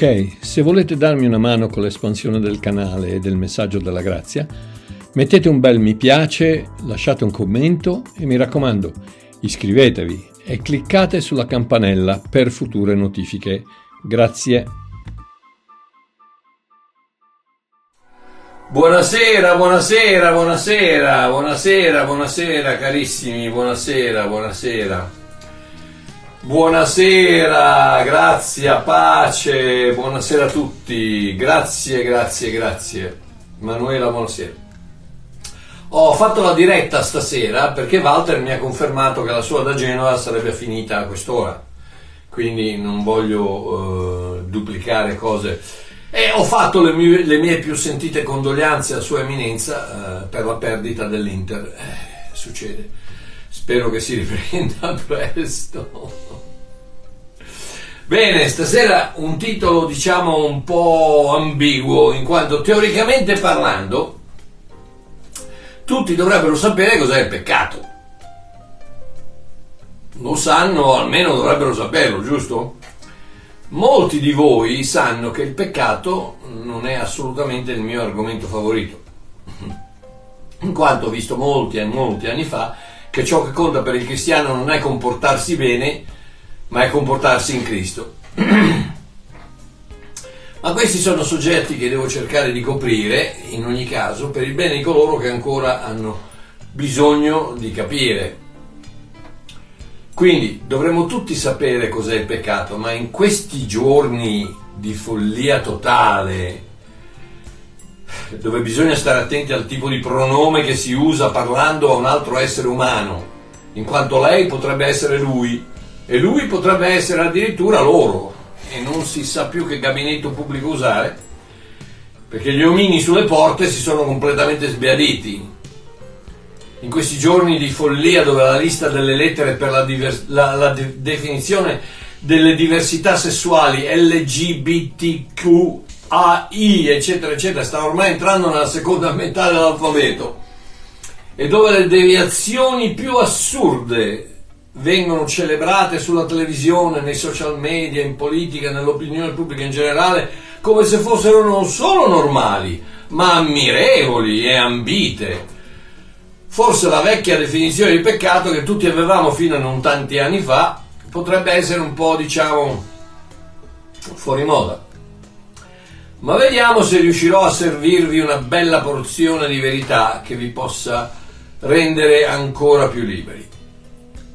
Ok, se volete darmi una mano con l'espansione del canale e del messaggio della grazia, mettete un bel mi piace, lasciate un commento e mi raccomando, iscrivetevi e cliccate sulla campanella per future notifiche. Grazie. Buonasera, buonasera, buonasera, buonasera, buonasera carissimi, buonasera, buonasera. Buonasera, grazie, pace, buonasera a tutti, grazie, grazie, grazie. Manuela, buonasera. Ho fatto la diretta stasera perché Walter mi ha confermato che la sua da Genova sarebbe finita a quest'ora, quindi non voglio uh, duplicare cose. E ho fatto le mie, le mie, più sentite condoglianze a Sua Eminenza uh, per la perdita dell'Inter. Eh, succede. Spero che si riprenda presto. Bene, stasera un titolo diciamo un po' ambiguo, in quanto teoricamente parlando tutti dovrebbero sapere cos'è il peccato. Lo sanno, almeno dovrebbero saperlo, giusto? Molti di voi sanno che il peccato non è assolutamente il mio argomento favorito, in quanto ho visto molti e molti anni fa che ciò che conta per il cristiano non è comportarsi bene, ma è comportarsi in Cristo. ma questi sono soggetti che devo cercare di coprire, in ogni caso, per il bene di coloro che ancora hanno bisogno di capire. Quindi dovremmo tutti sapere cos'è il peccato, ma in questi giorni di follia totale, dove bisogna stare attenti al tipo di pronome che si usa parlando a un altro essere umano, in quanto lei potrebbe essere lui, e lui potrebbe essere addirittura loro e non si sa più che gabinetto pubblico usare perché gli omini sulle porte si sono completamente sbiaditi. In questi giorni di follia dove la lista delle lettere per la, divers- la, la de- definizione delle diversità sessuali LGBTQAI eccetera eccetera sta ormai entrando nella seconda metà dell'alfabeto e dove le deviazioni più assurde vengono celebrate sulla televisione, nei social media, in politica, nell'opinione pubblica in generale, come se fossero non solo normali, ma ammirevoli e ambite. Forse la vecchia definizione di peccato che tutti avevamo fino a non tanti anni fa potrebbe essere un po', diciamo, fuori moda. Ma vediamo se riuscirò a servirvi una bella porzione di verità che vi possa rendere ancora più liberi.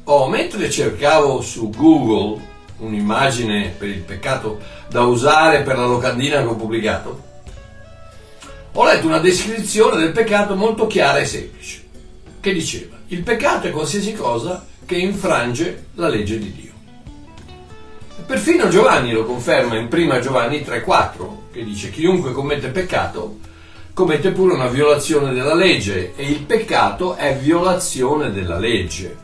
Oh, mentre cercavo su Google un'immagine per il peccato da usare per la locandina che ho pubblicato, ho letto una descrizione del peccato molto chiara e semplice, che diceva, il peccato è qualsiasi cosa che infrange la legge di Dio. Perfino Giovanni lo conferma in 1 Giovanni 3,4, che dice chiunque commette peccato commette pure una violazione della legge e il peccato è violazione della legge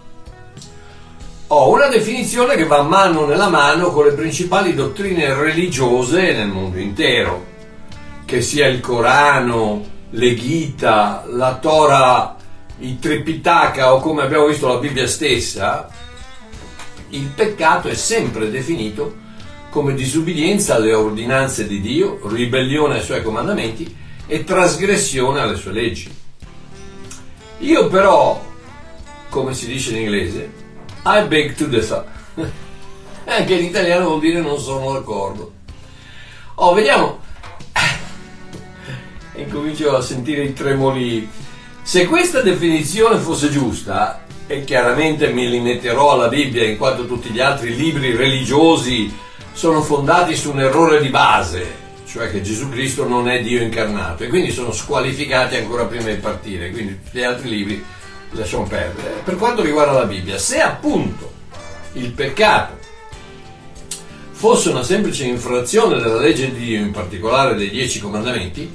ho una definizione che va mano nella mano con le principali dottrine religiose nel mondo intero, che sia il Corano, le Gita, la Torah, il Tripitaka o come abbiamo visto la Bibbia stessa, il peccato è sempre definito come disubbidienza alle ordinanze di Dio, ribellione ai suoi comandamenti e trasgressione alle sue leggi. Io però, come si dice in inglese, i beg to differ. Anche in italiano vuol dire non sono d'accordo. Oh, vediamo. E comincio a sentire i tremoli. Se questa definizione fosse giusta, e chiaramente mi limiterò alla Bibbia in quanto tutti gli altri libri religiosi sono fondati su un errore di base, cioè che Gesù Cristo non è Dio incarnato e quindi sono squalificati ancora prima di partire, quindi tutti gli altri libri lasciamo perdere. Per quanto riguarda la Bibbia, se appunto il peccato fosse una semplice infrazione della legge di Dio, in particolare dei dieci comandamenti,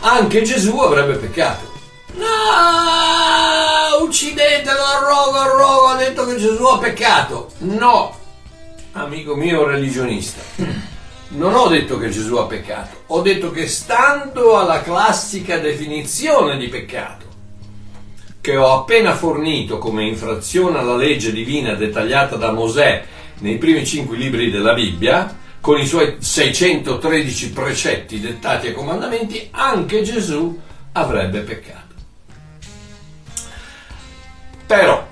anche Gesù avrebbe peccato. No, uccidetelo, arrogo, arrogo, ha detto che Gesù ha peccato. No, amico mio religionista, non ho detto che Gesù ha peccato, ho detto che stando alla classica definizione di peccato, che ho appena fornito come infrazione alla legge divina dettagliata da Mosè nei primi cinque libri della Bibbia, con i suoi 613 precetti dettati e comandamenti, anche Gesù avrebbe peccato. Però,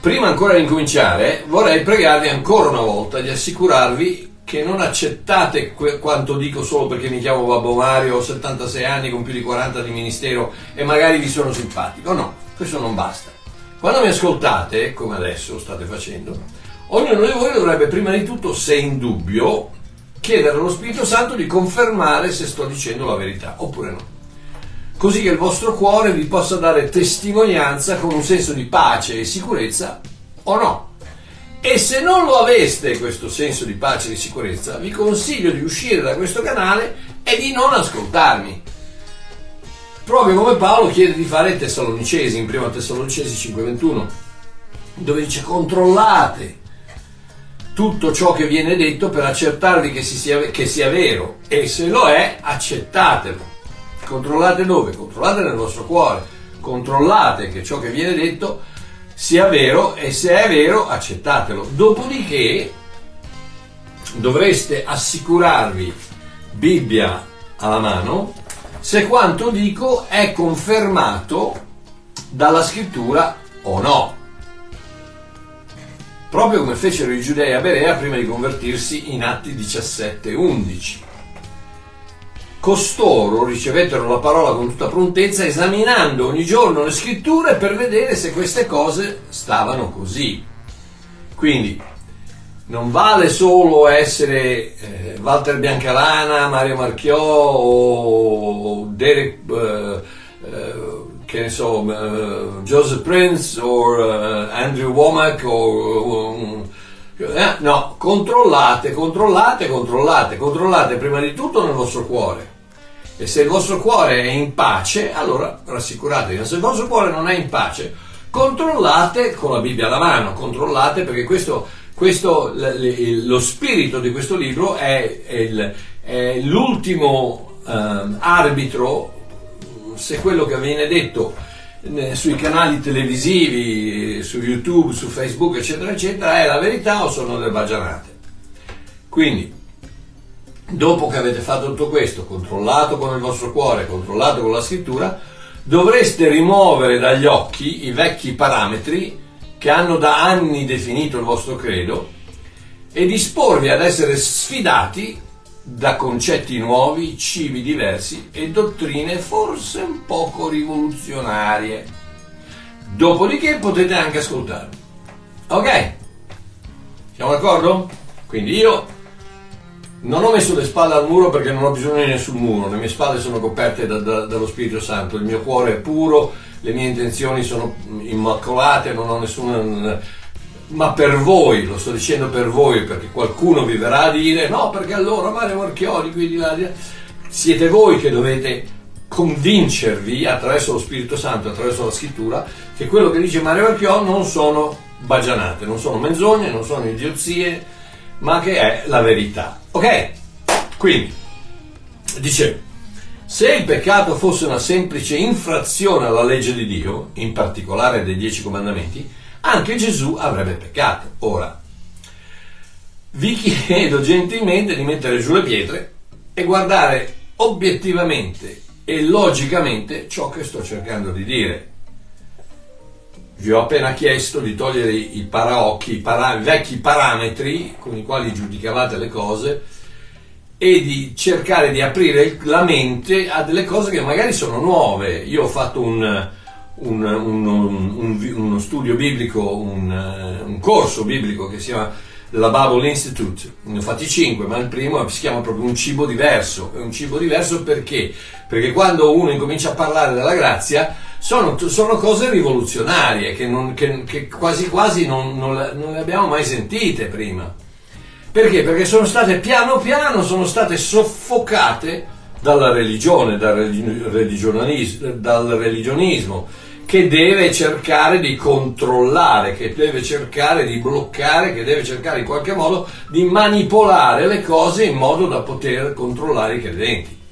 prima ancora di incominciare, vorrei pregarvi ancora una volta di assicurarvi che non accettate que- quanto dico solo perché mi chiamo Babbo Mario, ho 76 anni con più di 40 di ministero e magari vi sono simpatico. No, questo non basta. Quando mi ascoltate, come adesso state facendo, ognuno di voi dovrebbe prima di tutto, se in dubbio, chiedere allo Spirito Santo di confermare se sto dicendo la verità oppure no. Così che il vostro cuore vi possa dare testimonianza con un senso di pace e sicurezza o no. E se non lo aveste questo senso di pace e di sicurezza, vi consiglio di uscire da questo canale e di non ascoltarmi. Proprio come Paolo chiede di fare ai Tessalonicesi, in 1 Tessalonicesi 5:21, dove dice controllate tutto ciò che viene detto per accertarvi che, sia, che sia vero e se lo è accettatelo. Controllate dove? Controllate nel vostro cuore, controllate che ciò che viene detto sia vero e se è vero accettatelo. Dopodiché dovreste assicurarvi, Bibbia alla mano, se quanto dico è confermato dalla scrittura o no. Proprio come fecero i giudei a Berea prima di convertirsi in Atti 17-11. Costoro ricevettero la parola con tutta prontezza, esaminando ogni giorno le scritture per vedere se queste cose stavano così. Quindi non vale solo essere eh, Walter Biancalana, Mario Marchiò o Derek, eh, eh, che ne so, eh, Joseph Prince o Andrew Womack o eh, no, controllate, controllate, controllate, controllate prima di tutto nel vostro cuore e se il vostro cuore è in pace, allora rassicuratevi. Se il vostro cuore non è in pace, controllate con la Bibbia alla mano, controllate perché questo, questo lo spirito di questo libro è, il, è l'ultimo um, arbitro se quello che viene detto eh, sui canali televisivi, su YouTube, su Facebook, eccetera, eccetera, è la verità o sono delle baggianate. Quindi dopo che avete fatto tutto questo, controllato con il vostro cuore, controllato con la scrittura, dovreste rimuovere dagli occhi i vecchi parametri che hanno da anni definito il vostro credo e disporvi ad essere sfidati da concetti nuovi, cibi diversi e dottrine forse un poco rivoluzionarie. Dopodiché potete anche ascoltarmi. Ok? Siamo d'accordo? Quindi io non ho messo le spalle al muro perché non ho bisogno di nessun muro, le mie spalle sono coperte da, da, dallo Spirito Santo, il mio cuore è puro, le mie intenzioni sono immacolate, non ho nessuna... Ma per voi, lo sto dicendo per voi, perché qualcuno vi verrà a dire no, perché allora Mario Marchioli, qui di là. Siete voi che dovete convincervi attraverso lo Spirito Santo, attraverso la scrittura, che quello che dice Mario Marchioli non sono bagianate, non sono menzogne, non sono idiozie, ma che è la verità. Ok? Quindi, dice, se il peccato fosse una semplice infrazione alla legge di Dio, in particolare dei dieci comandamenti, anche Gesù avrebbe peccato. Ora, vi chiedo gentilmente di mettere giù le pietre e guardare obiettivamente e logicamente ciò che sto cercando di dire vi ho appena chiesto di togliere i paraocchi, i, para, i vecchi parametri con i quali giudicavate le cose e di cercare di aprire la mente a delle cose che magari sono nuove. Io ho fatto un, un, un, uno studio biblico, un, corso biblico che si chiama la Bible Institute, ne ho fatti cinque, ma il primo si chiama proprio un cibo diverso. È un cibo diverso perché? Perché quando uno incomincia a parlare della grazia sono, sono cose rivoluzionarie che, non, che, che quasi quasi non, non, non, le, abbiamo mai sentite prima. Perché? Perché sono state piano piano sono state soffocate dalla religione, dal, religionismo, dal religionismo che deve cercare di controllare, che deve cercare di bloccare, che deve cercare in qualche modo di manipolare le cose in modo da poter controllare i credenti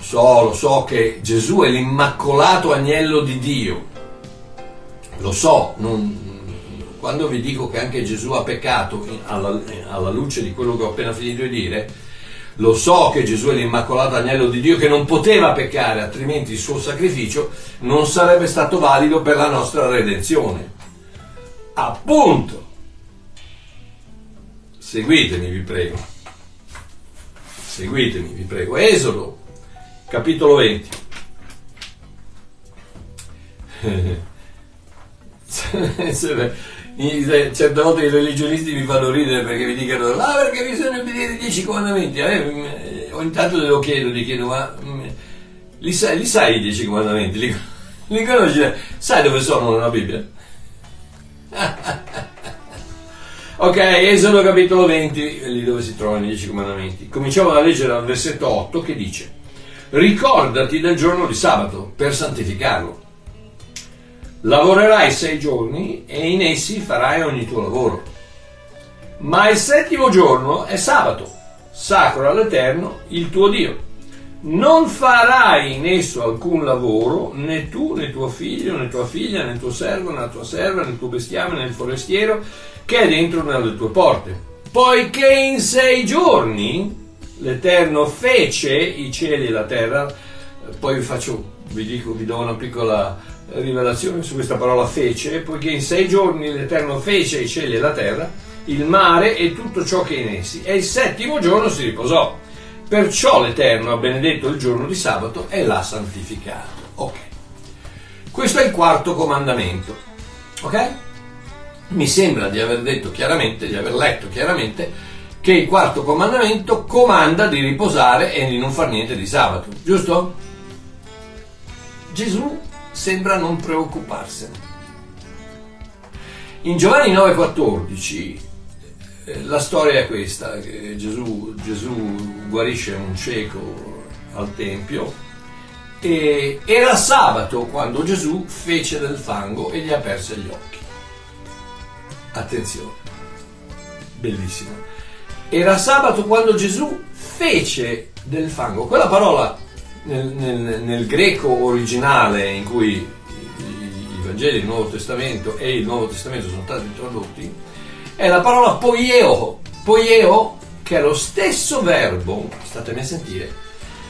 so, lo so che Gesù è l'immacolato agnello di Dio, lo so, non, quando vi dico che anche Gesù ha peccato alla, alla luce di quello che ho appena finito di dire, lo so che Gesù è l'immacolato agnello di Dio che non poteva peccare, altrimenti il suo sacrificio non sarebbe stato valido per la nostra redenzione. Appunto. Seguitemi, vi prego. Seguitemi, vi prego. Esodo, capitolo 20. certe volte i religionisti mi fanno ridere perché mi dicono ah perché bisogna obbedire i dieci comandamenti. Eh, ogni tanto lo chiedo gli chiedo ma mm, li sai, li sai i dieci comandamenti? Li, li conosci? Sai dove sono nella Bibbia? Ok Esodo capitolo 20 lì dove si trovano i dieci comandamenti. Cominciamo a leggere dal versetto 8 che dice ricordati del giorno di sabato per santificarlo Lavorerai sei giorni e in essi farai ogni tuo lavoro. Ma il settimo giorno è sabato, sacro all'Eterno, il tuo Dio. Non farai in esso alcun lavoro, né tu, né tuo figlio, né tua figlia, né tuo servo, né tua serva, né tuo bestiame, né il forestiero, che è dentro nelle tue porte. Poiché in sei giorni l'Eterno fece i cieli e la terra, poi vi faccio, vi dico, vi do una piccola rivelazione su questa parola fece, poiché in sei giorni l'Eterno fece i cieli e la terra, il mare e tutto ciò che è in essi, e il settimo giorno si riposò. Perciò l'Eterno ha benedetto il giorno di sabato e l'ha santificato. Ok. Questo è il quarto comandamento. Ok? Mi sembra di aver detto chiaramente, di aver letto chiaramente, che il quarto comandamento comanda di riposare e di non far niente di sabato. Giusto? Gesù sembra non preoccuparsene. In Giovanni 9,14 eh, la storia è questa, Gesù, Gesù guarisce un cieco al Tempio e era sabato quando Gesù fece del fango e gli aperse gli occhi. Attenzione, bellissimo. Era sabato quando Gesù fece del fango. Quella parola nel, nel, nel greco originale in cui i, Vangeli del Nuovo Testamento e il Nuovo Testamento sono stati tradotti, è la parola poieo, poieo che è lo stesso verbo, statemi a sentire,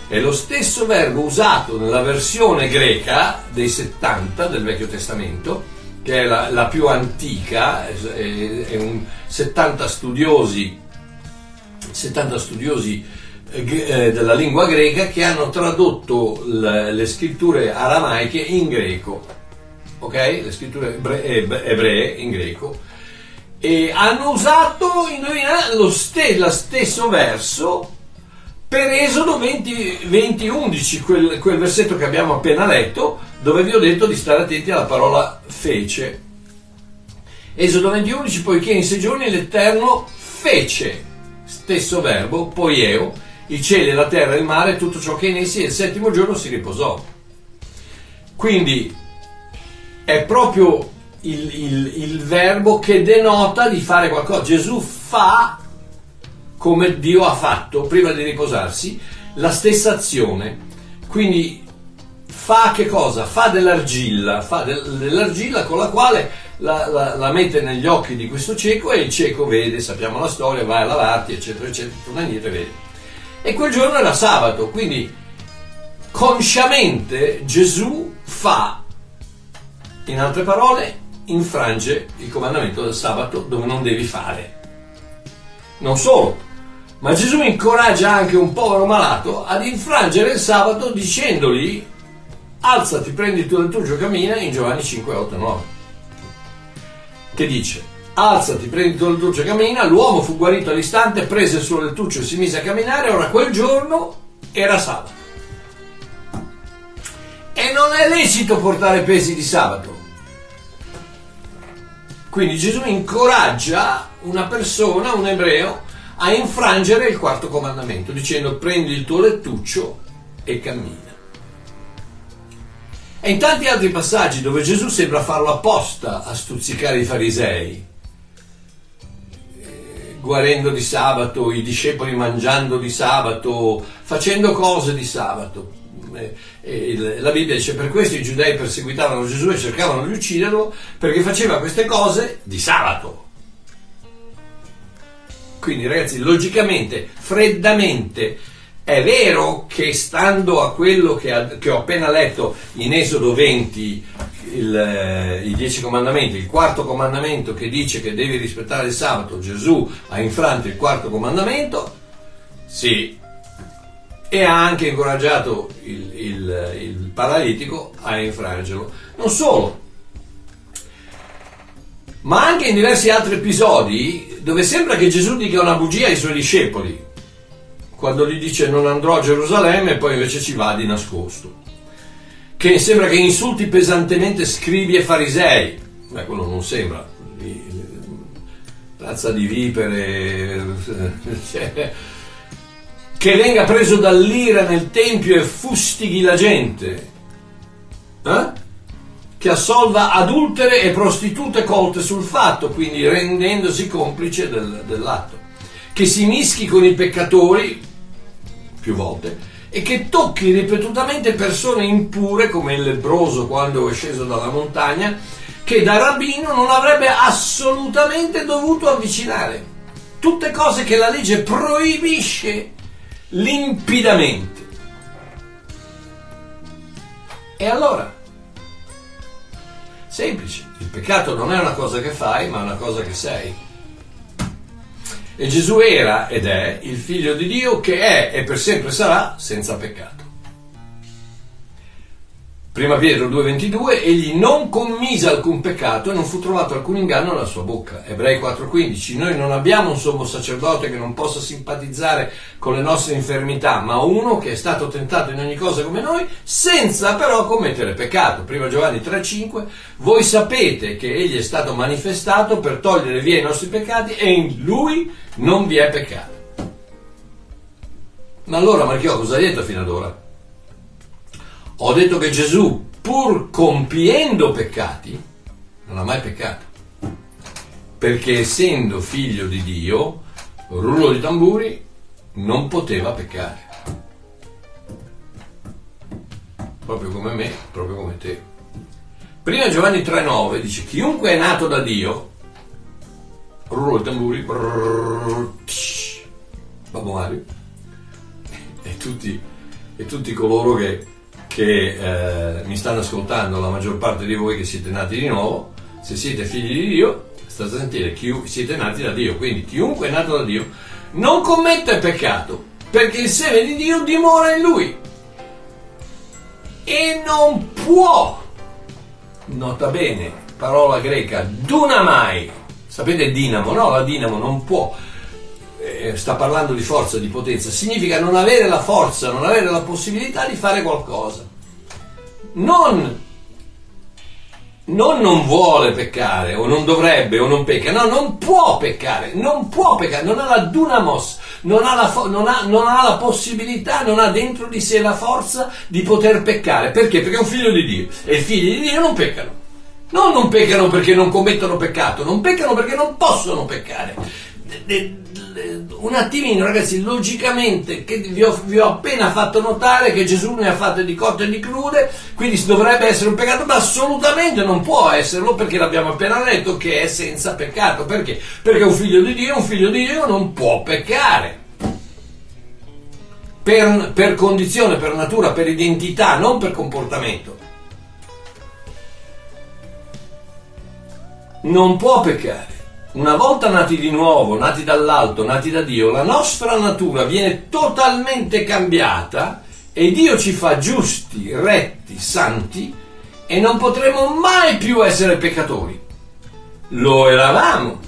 è lo stesso verbo usato nella versione greca dei 70 del Vecchio Testamento, che è la, la più antica, è, è un 70 studiosi, 70 studiosi della lingua greca che hanno tradotto le, scritture aramaiche in greco, ok? Le scritture ebre, ebree in greco e hanno usato lo ste, lo stesso verso per Esodo 20, 20 11, quel, quel versetto che abbiamo appena letto, dove vi ho detto di stare attenti alla parola fece. Esodo 20, 11, poiché in sei giorni l'Eterno fece, stesso verbo, poieo, i cieli, la terra, il mare, tutto ciò che è in essi, e il settimo giorno si riposò. Quindi è proprio il, il, il verbo che denota di fare qualcosa. Gesù fa come Dio ha fatto prima di riposarsi la stessa azione. Quindi fa che cosa? Fa dell'argilla, fa dell'argilla con la quale la, la, la, mette negli occhi di questo cieco e il cieco vede, sappiamo la storia, vai a lavarti, eccetera, eccetera, torna indietro e vede e quel giorno era sabato, quindi consciamente Gesù fa, in altre parole, infrange il comandamento del sabato dove non devi fare. Non solo, ma Gesù incoraggia anche un povero malato ad infrangere il sabato dicendogli alzati, prendi il tuo lettuccio e cammina in Giovanni 5, 8, 9. Che dice? Alzati, prendi il tuo lettuccio e cammina, l'uomo fu guarito all'istante, prese il suo lettuccio e si mise a camminare, ora quel giorno era sabato. E non è lecito portare pesi di sabato. Quindi Gesù incoraggia una persona, un ebreo, a infrangere il quarto comandamento, dicendo prendi il tuo lettuccio e cammina. E in tanti altri passaggi dove Gesù sembra farlo apposta a stuzzicare i farisei, guarendo di sabato, i discepoli mangiando di sabato, facendo cose di sabato. eh, la Bibbia dice per questo i giudei perseguitavano Gesù e cercavano di ucciderlo perché faceva queste cose di sabato. Quindi ragazzi, logicamente, freddamente, è vero che stando a quello che, ha, che ho appena letto in Esodo 20, il, eh, i dieci comandamenti, il quarto comandamento che dice che devi rispettare il sabato, Gesù ha infranto il quarto comandamento, sì, e ha anche incoraggiato il, il, il paralitico a infrangerlo. Non solo, ma anche in diversi altri episodi dove sembra che Gesù dica una bugia ai suoi discepoli, quando gli dice non andrò a Gerusalemme e poi invece ci va di nascosto, che sembra che insulti pesantemente scribi e farisei, beh quello non sembra, razza di vipere, che venga preso dall'ira nel tempio e fustighi la gente, eh? che assolva adultere e prostitute colte sul fatto, quindi rendendosi complice del, dell'atto, che si mischi con i peccatori più volte e che tocchi ripetutamente persone impure come il lebroso quando è sceso dalla montagna, che da rabbino non avrebbe assolutamente dovuto avvicinare. Tutte cose che la legge proibisce limpidamente. E allora? Semplice, il peccato non è una cosa che fai, ma una cosa che sei. E Gesù era ed è il figlio di Dio che è e per sempre sarà senza peccato. Prima Pietro 2,22, egli non commise alcun peccato e non fu trovato alcun inganno nella sua bocca. Ebrei 4,15, noi non abbiamo un sommo sacerdote che non possa simpatizzare con le nostre infermità, ma uno che è stato tentato in ogni cosa come noi, senza però commettere peccato. Prima Giovanni 3,5, voi sapete che egli è stato manifestato per togliere via i nostri peccati e in lui non vi è peccato. Ma allora Marchiò cosa ha detto fino ad ora? Ho detto che Gesù, pur compiendo peccati, non ha mai peccato. Perché essendo figlio di Dio, rullo di tamburi, non poteva peccare. Proprio come me, proprio come te. Prima Giovanni 3,9 dice: Chiunque è nato da Dio, rullo di tamburi, brrr, tsh, Babbo Mario, e tutti, e tutti coloro che che eh, mi stanno ascoltando, la maggior parte di voi che siete nati di nuovo, se siete figli di Dio, state a sentire, chi, siete nati da Dio, quindi chiunque è nato da Dio non commette peccato, perché il seme di Dio dimora in lui. E non può, nota bene, parola greca, dunamai, sapete dinamo, no? La dinamo non può, eh, sta parlando di forza, di potenza, significa non avere la forza, non avere la possibilità di fare qualcosa non, non non vuole peccare o non dovrebbe o non pecca, no, non può peccare, non può peccare, non ha la dunamos, non ha la, non ha, non ha la possibilità, non ha dentro di sé la forza di poter peccare. Perché? Perché è un figlio di Dio e i figli di Dio non peccano. Non non peccano perché non commettono peccato, non peccano perché non possono peccare un attimino ragazzi, logicamente che vi ho, vi ho, appena fatto notare che Gesù ne ha fatte di cotte e di crude, quindi dovrebbe essere un peccato, ma assolutamente non può esserlo perché l'abbiamo appena detto che è senza peccato. Perché? Perché un figlio di Dio, un figlio di Dio non può peccare. Per, per condizione, per natura, per identità, non per comportamento. Non può peccare. Una volta nati di nuovo, nati dall'alto, nati da Dio, la nostra natura viene totalmente cambiata e Dio ci fa giusti, retti, santi e non potremo mai più essere peccatori. Lo eravamo,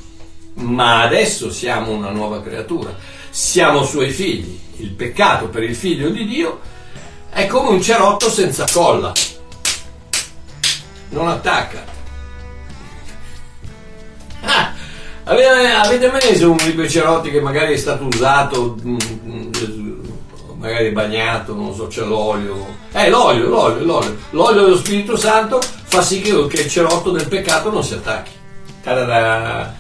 ma adesso siamo una nuova creatura, siamo suoi figli. Il peccato per il figlio di Dio è come un cerotto senza colla, non attacca. Avete, mai messo un cerotti che magari è stato usato, mm, mm, magari bagnato, non so, c'è l'olio. Eh, l'olio, l'olio, l'olio. L'olio dello Spirito Santo fa sì che, il cerotto del peccato non si attacchi. Ta-da-da.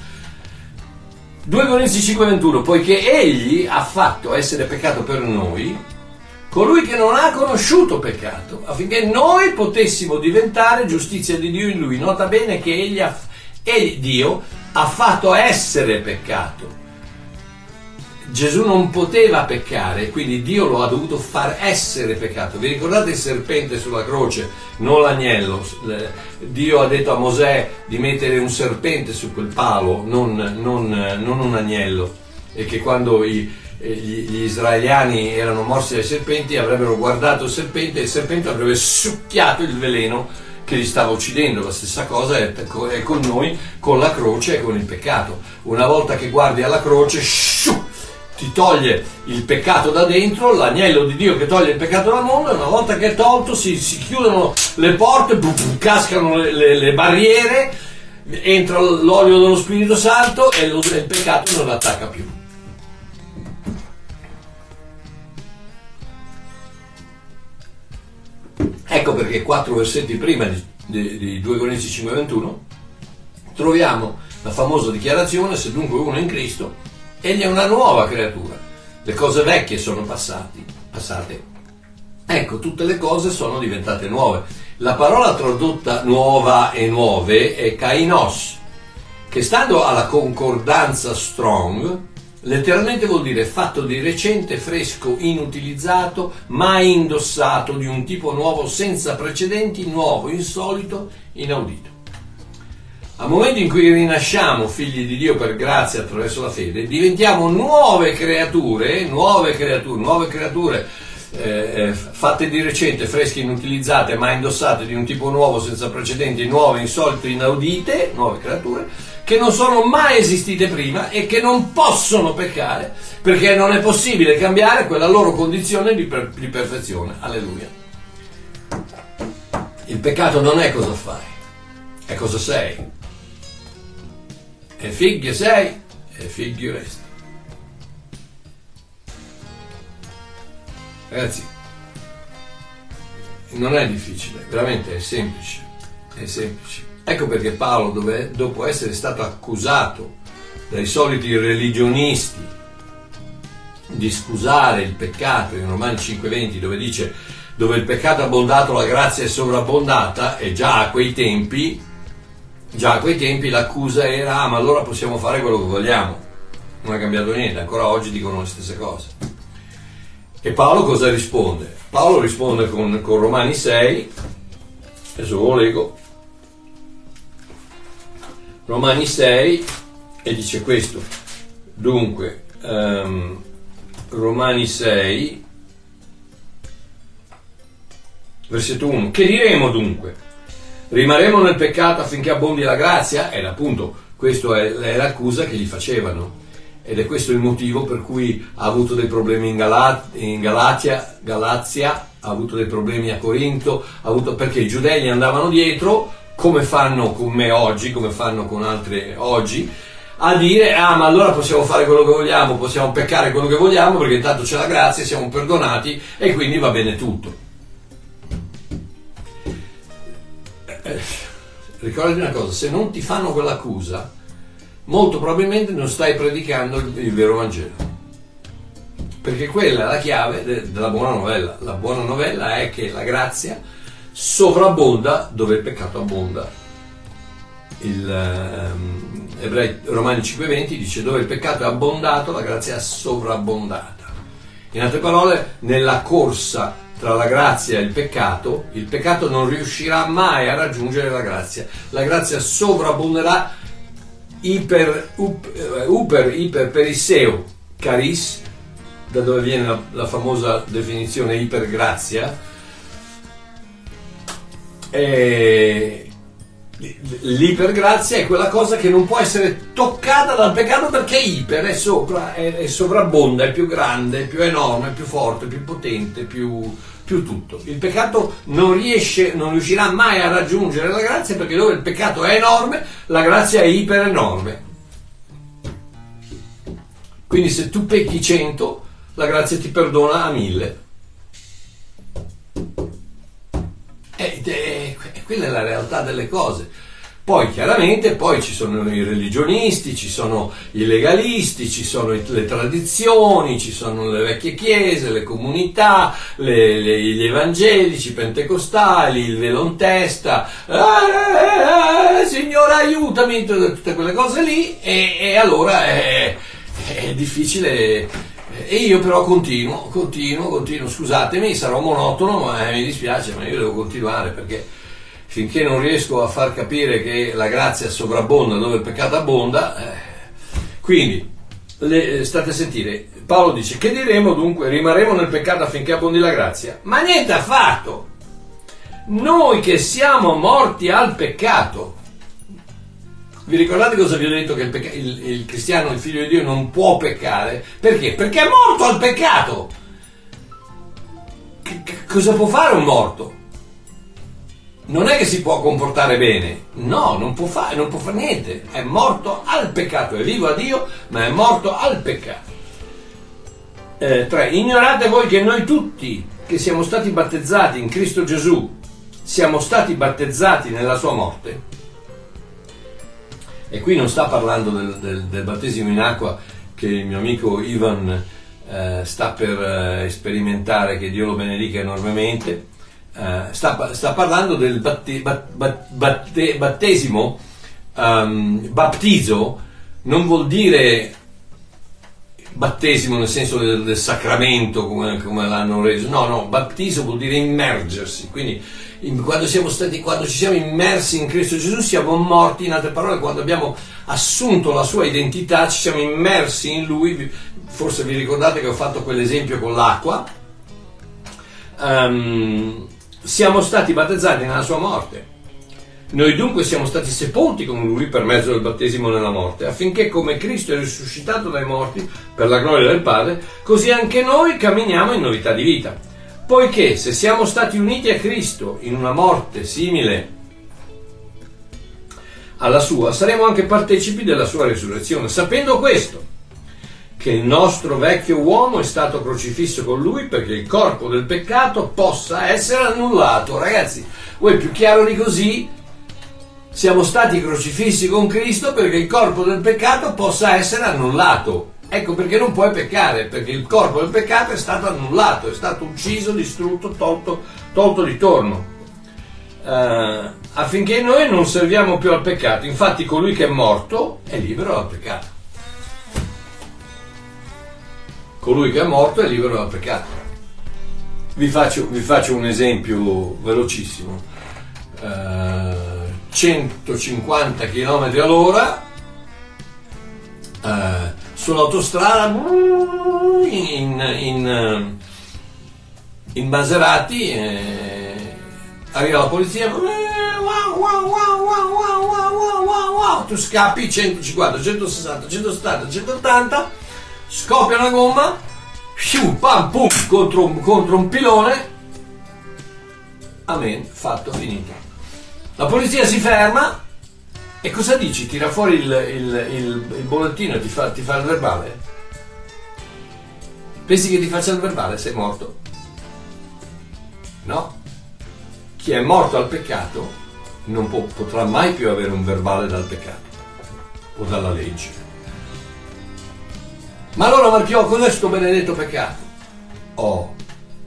2 Corinzi 5:21 poiché egli ha fatto essere peccato per noi colui che non ha conosciuto peccato, affinché noi potessimo diventare giustizia di Dio in lui. Nota bene che egli, ha, egli Dio ha fatto essere peccato. Gesù non poteva peccare, quindi Dio lo ha dovuto far essere peccato. Vi ricordate il serpente sulla croce, non l'agnello? Dio ha detto a Mosè di mettere un serpente su quel palo, non, non, non un agnello. E che quando i, gli, gli, israeliani erano morsi dai serpenti avrebbero guardato il serpente e il serpente avrebbe succhiato il veleno che li stava uccidendo. La stessa cosa è, è con noi, con la croce e con il peccato. Una volta che guardi alla croce, sciu, ti toglie il peccato da dentro, l'agnello di Dio che toglie il peccato dal mondo, e una volta che è tolto si, si chiudono le porte, bum, bum, cascano le, le, le, barriere, entra l'olio dello Spirito Santo e lo, il peccato non attacca più. Ecco perché quattro versetti prima di, di, di 2 Corinzi 5:21 troviamo la famosa dichiarazione se dunque uno è in Cristo egli è una nuova creatura. Le cose vecchie sono passati, passate. Ecco tutte le cose sono diventate nuove. La parola tradotta nuova e nuove è kainos che stando alla concordanza strong Letteralmente vuol dire fatto di recente, fresco, inutilizzato, mai indossato, di un tipo nuovo senza precedenti, nuovo, insolito, inaudito. Al momento in cui rinasciamo figli di Dio per grazia attraverso la fede, diventiamo nuove creature, nuove creature, nuove creature eh, eh fatte di recente, fresche, inutilizzate, mai indossate, di un tipo nuovo, senza precedenti, nuove, insolite, inaudite, nuove creature che non sono mai esistite prima e che non possono peccare perché non è possibile cambiare quella loro condizione di, per, di perfezione. Alleluia. Il peccato non è cosa fai, è cosa sei. E figlio sei e figlio resti. Ragazzi, non è difficile, veramente è semplice, è semplice. Ecco perché Paolo, dove, dopo essere stato accusato dai soliti religionisti di scusare il peccato in Romani 5:20, dove dice dove il peccato è abbondato la grazia è sovrabbondata, e già a quei tempi, già a quei tempi l'accusa era ah, ma allora possiamo fare quello che vogliamo. Non è cambiato niente, ancora oggi dicono le stesse cose. E Paolo cosa risponde? Paolo risponde con, con Romani 6, adesso lo leggo, Romani 6 e dice questo. Dunque, um, Romani 6, versetto 1. Che diremo dunque? Rimarremo nel peccato affinché abbondi la grazia? Ed appunto questa è, è l'accusa che gli facevano. Ed è questo il motivo per cui ha avuto dei problemi in, Galat- in Galatia, Galazia, ha avuto dei problemi a Corinto, avuto, perché i giudei gli andavano dietro come fanno con me oggi, come fanno con altre oggi, a dire ah ma allora possiamo fare quello che vogliamo, possiamo peccare quello che vogliamo perché intanto c'è la grazia, siamo perdonati e quindi va bene tutto. Eh, ricordati una cosa, se non ti fanno quell'accusa, molto probabilmente non stai predicando il, vero Vangelo. Perché quella è la chiave de, della buona novella. La buona novella è che la grazia sovrabbonda dove il peccato abbonda. Il, um, Ebrei Romani 5:20 dice dove il peccato è abbondato la grazia è sovrabbondata. In altre parole, nella corsa tra la grazia e il peccato, il peccato non riuscirà mai a raggiungere la grazia. La grazia sovrabbonderà iper, up, uper, iper perisseo, caris, da dove viene la, la famosa definizione ipergrazia, eh, l'ipergrazia è quella cosa che non può essere toccata dal peccato perché è iper, è sopra, è, è sovrabbonda, è più grande, è più enorme, è più forte, più potente, più, più tutto. Il peccato non, riesce, non riuscirà mai a raggiungere la grazia perché dove il peccato è enorme, la grazia è iper enorme. Quindi se tu pecchi 100, la grazia ti perdona a 1000. E, e, quella è la realtà delle cose. Poi chiaramente poi ci sono i religionisti, ci sono i legalisti, ci sono le tradizioni, ci sono le vecchie chiese, le comunità, le, le, gli evangelici, pentecostali, il velo in testa, eh, Signore aiutami, tutte quelle cose lì e, e allora è, è difficile e io però continuo, continuo, continuo, scusatemi, sarò monotono, ma mi dispiace, ma io devo continuare perché finché non riesco a far capire che la grazia sovrabbonda dove il peccato abbonda, eh. quindi le, state a sentire, Paolo dice che diremo dunque, rimarremo nel peccato affinché abbondi la grazia? Ma niente affatto! Noi che siamo morti al peccato, vi ricordate cosa vi ho detto? Che il, pecca- il, il, cristiano, il figlio di Dio, non può peccare? Perché? Perché è morto al peccato! C- cosa può fare un morto? non è che si può comportare bene, no, non può, fare, non niente, è morto al peccato, è vivo a Dio, ma è morto al peccato. 3. Eh, ignorate voi che noi tutti che siamo stati battezzati in Cristo Gesù, siamo stati battezzati nella sua morte. E qui non sta parlando del, del, del battesimo in acqua che il mio amico Ivan eh, sta per eh, sperimentare, che Dio lo benedica enormemente. Eh, sta, sta, parlando del batte, bat, batte, battesimo, um, baptizo non vuol dire battesimo nel senso del, del sacramento come, come, l'hanno reso, no, no, battesimo vuol dire immergersi, quindi in, quando, stati, quando ci siamo immersi in Cristo Gesù siamo morti, in altre parole, quando abbiamo assunto la sua identità, ci siamo immersi in Lui, forse vi ricordate che ho fatto quell'esempio con l'acqua, um, siamo stati battezzati nella sua morte. Noi dunque siamo stati sepolti con lui per mezzo del battesimo nella morte, affinché come Cristo è risuscitato dai morti per la gloria del Padre, così anche noi camminiamo in novità di vita. Poiché se siamo stati uniti a Cristo in una morte simile alla sua, saremo anche partecipi della sua risurrezione. Sapendo questo, che il nostro vecchio uomo è stato crocifisso con lui perché il corpo del peccato possa essere annullato. Ragazzi, voi più chiaro di così, siamo stati crocifissi con Cristo perché il corpo del peccato possa essere annullato. Ecco perché non puoi peccare, perché il corpo del peccato è stato annullato, è stato ucciso, distrutto, tolto, tolto di torno. Uh, affinché noi non serviamo più al peccato. Infatti colui che è morto è libero dal peccato colui che è morto è libero dal peccato. Vi faccio, vi faccio un esempio velocissimo. Uh, 150 km all'ora uh, sull'autostrada in, in, in Maserati eh, arriva la polizia tu scappi 150, 160, 170, 180 scoppia una gomma, sciù, pam, pum, contro, contro un pilone, amen, fatto, finito. La polizia si ferma e cosa dici? Tira fuori il, il, il, il bollettino e ti fa, ti fa il verbale? Pensi che ti faccia il verbale? Sei morto? No. Chi è morto al peccato non può, potrà mai più avere un verbale dal peccato o dalla legge. Ma allora Marchiò, cos'è questo benedetto peccato? Oh,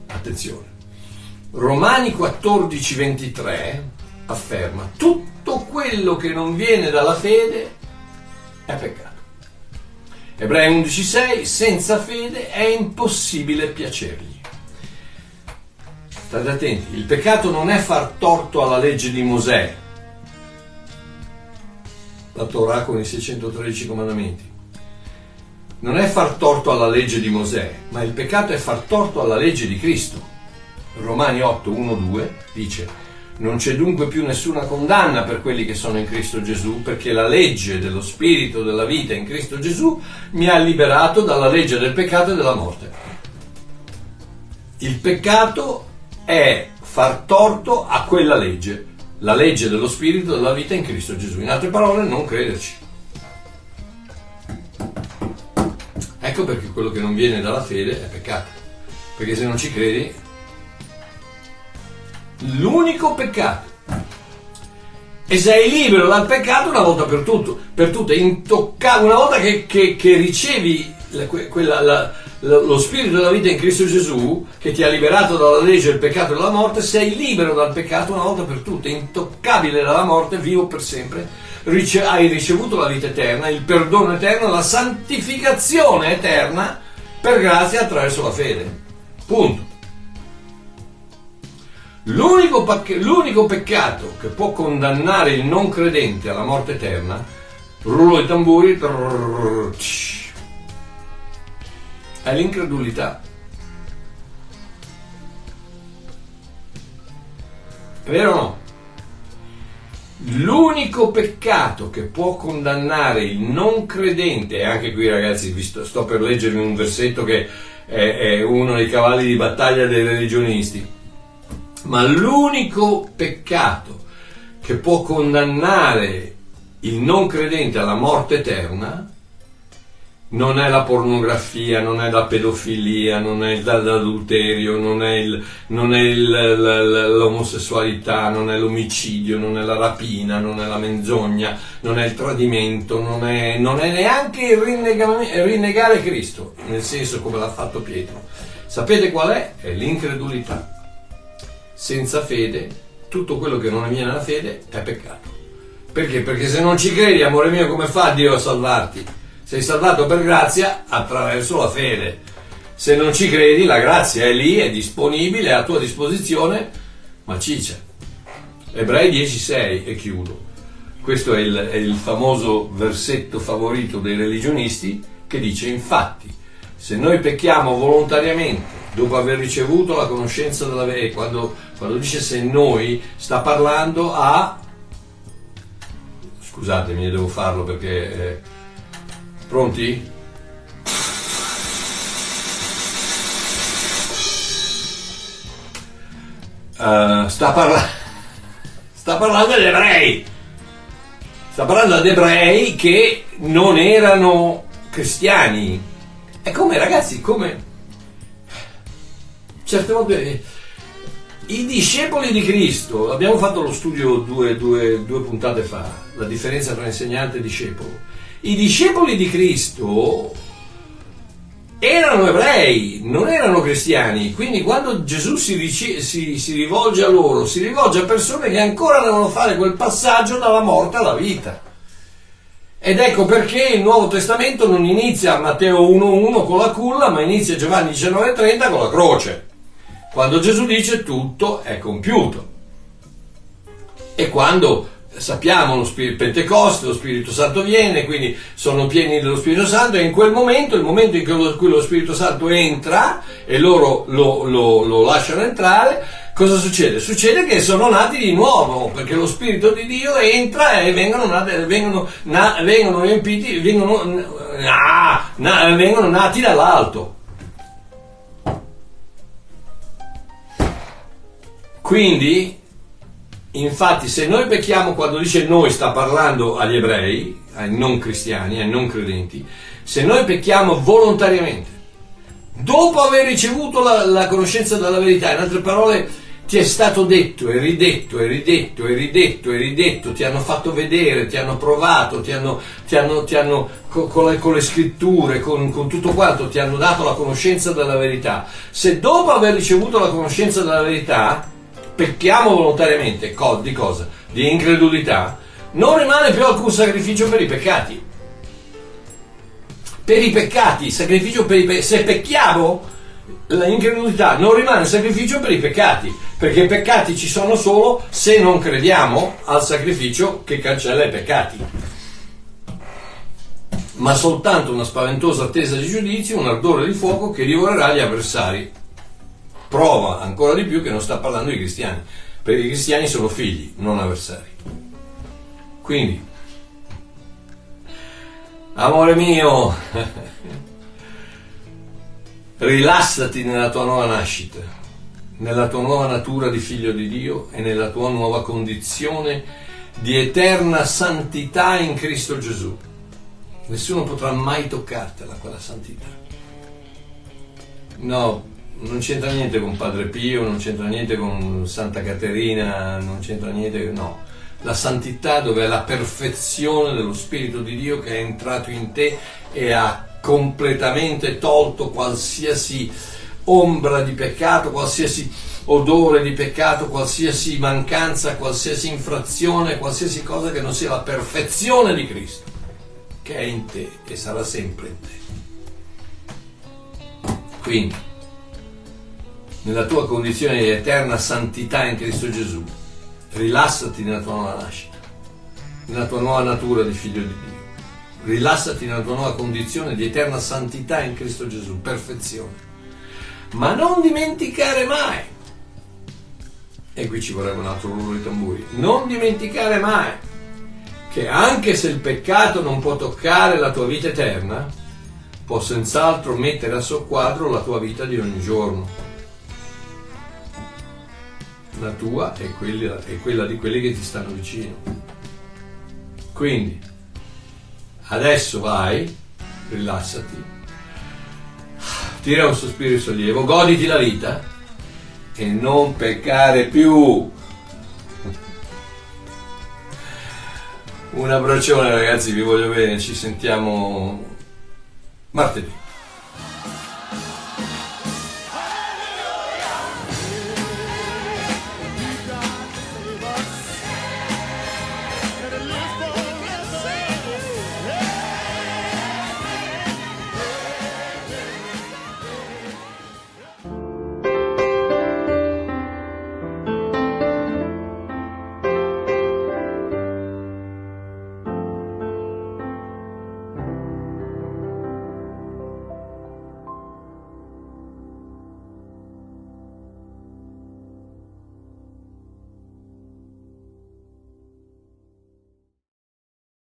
attenzione. Romani 14, 23 afferma tutto quello che non viene dalla fede è peccato. Ebrei 11,6 senza fede è impossibile piacergli. State attenti, il peccato non è far torto alla legge di Mosè, la Torah con i 613 comandamenti non è far torto alla legge di Mosè, ma il peccato è far torto alla legge di Cristo. Romani 8, 1, 2 dice, non c'è dunque più nessuna condanna per quelli che sono in Cristo Gesù, perché la legge dello Spirito della vita in Cristo Gesù mi ha liberato dalla legge del peccato e della morte. Il peccato è far torto a quella legge, la legge dello Spirito della vita in Cristo Gesù. In altre parole, non crederci. Ecco perché quello che non viene dalla fede è peccato. Perché se non ci credi, l'unico peccato e sei libero dal peccato una volta per, tutto, per tutte, intoccabile, una volta che, che, che ricevi la, quella, la, lo spirito della vita in Cristo Gesù, che ti ha liberato dalla legge del peccato e dalla morte, sei libero dal peccato una volta per tutte, intoccabile dalla morte, vivo per sempre, rice- hai ricevuto la vita eterna, il perdono eterno, la santificazione eterna per grazia attraverso la fede. Punto. L'unico, pacche- l'unico, peccato che può condannare il non credente alla morte eterna, rullo i tamburi, trrr, è l'incredulità. È vero o no? L'unico peccato che può condannare il non credente, e anche qui ragazzi sto, sto per leggervi un versetto che è, è uno dei cavalli di battaglia dei religionisti, ma l'unico peccato che può condannare il non credente alla morte eterna non è la pornografia, non è la pedofilia, non è l'adulterio, non è, il, non è il, l'omosessualità, non è l'omicidio, non è la rapina, non è la menzogna, non è il tradimento, non è, non è neanche il rinnegare, rinnegare Cristo, nel senso come l'ha fatto Pietro. Sapete qual è? È l'incredulità. Senza fede, tutto quello che non avviene nella fede è peccato. Perché? Perché se non ci credi, amore mio, come fa Dio a salvarti? Sei salvato per grazia attraverso la fede. Se non ci credi, la grazia è lì, è disponibile, è a tua disposizione, ma ciccia. Ebrei 10,6 e chiudo. Questo è il, è il famoso versetto favorito dei religionisti che dice infatti se noi pecchiamo volontariamente dopo aver ricevuto la conoscenza della verità, quando, quando, dice se noi sta parlando a scusatemi devo farlo perché eh, Pronti? Uh, sta, parla- sta parlando agli ebrei. Sta parlando ad ebrei che non erano cristiani. È come ragazzi, come certe volte i discepoli di Cristo, abbiamo fatto lo studio due, due, due puntate fa, la differenza tra insegnante e discepolo i discepoli di Cristo erano ebrei, non erano cristiani, quindi quando Gesù si, ric- si, si, rivolge a loro, si rivolge a persone che ancora devono fare quel passaggio dalla morte alla vita. Ed ecco perché il Nuovo Testamento non inizia a Matteo 1.1 con la culla, ma inizia Giovanni 19.30 con la croce, quando Gesù dice tutto è compiuto. E quando sappiamo lo Spirito Pentecoste, lo Spirito Santo viene, quindi sono pieni dello Spirito Santo e in quel momento, il momento in cui lo Spirito Santo entra e loro lo, lo, lo lasciano entrare, cosa succede? Succede che sono nati di nuovo, perché lo Spirito di Dio entra e vengono, vengono, vengono riempiti, vengono, na, vengono nati dall'alto. Quindi Infatti, se noi pecchiamo quando dice noi, sta parlando agli ebrei, ai non cristiani, ai non credenti, se noi pecchiamo volontariamente, dopo aver ricevuto la, la conoscenza della verità, in altre parole, ti è stato detto e ridetto e ridetto e ridetto e ridetto, ti hanno fatto vedere, ti hanno provato, ti hanno, ti hanno, ti hanno con, le, con, le, scritture, con, con, tutto quanto, ti hanno dato la conoscenza della verità. Se dopo aver ricevuto la conoscenza della verità pecchiamo volontariamente di cosa? Di incredulità, non rimane più alcun sacrificio per i peccati. Per i peccati, sacrificio per i peccati. Se pecchiamo, l'incredulità non rimane sacrificio per i peccati, perché i peccati ci sono solo se non crediamo al sacrificio che cancella i peccati. Ma soltanto una spaventosa attesa di giudizio, un ardore di fuoco che divorerà gli avversari prova ancora di più che non sta parlando di cristiani, perché i cristiani sono figli, non avversari. Quindi, amore mio, rilassati nella tua nuova nascita, nella tua nuova natura di figlio di Dio e nella tua nuova condizione di eterna santità in Cristo Gesù. Nessuno potrà mai toccartela quella santità. No, non c'entra niente con Padre Pio, non c'entra niente con Santa Caterina, non c'entra niente, no. la santità dove è la perfezione dello Spirito di Dio che è entrato in te e ha completamente tolto qualsiasi ombra di peccato, qualsiasi odore di peccato, qualsiasi mancanza, qualsiasi infrazione, qualsiasi cosa che non sia la perfezione di Cristo, che è in te e sarà sempre in te. Quindi, nella tua condizione di eterna santità in Cristo Gesù, rilassati nella tua nuova nascita, nella tua nuova natura di figlio di Dio. Rilassati nella tua nuova condizione di eterna santità in Cristo Gesù, perfezione. Ma non dimenticare mai, e qui ci vorrebbe un altro rullo di tamburi, non dimenticare mai che anche se il peccato non può toccare la tua vita eterna, può senz'altro mettere a soqquadro la tua vita di ogni giorno la tua e quella, e quella di quelli che ti stanno vicino. Quindi, adesso vai, rilassati, tira un sospiro di sollievo, goditi la vita e non peccare più. Un abbraccione ragazzi, vi voglio bene, ci sentiamo martedì.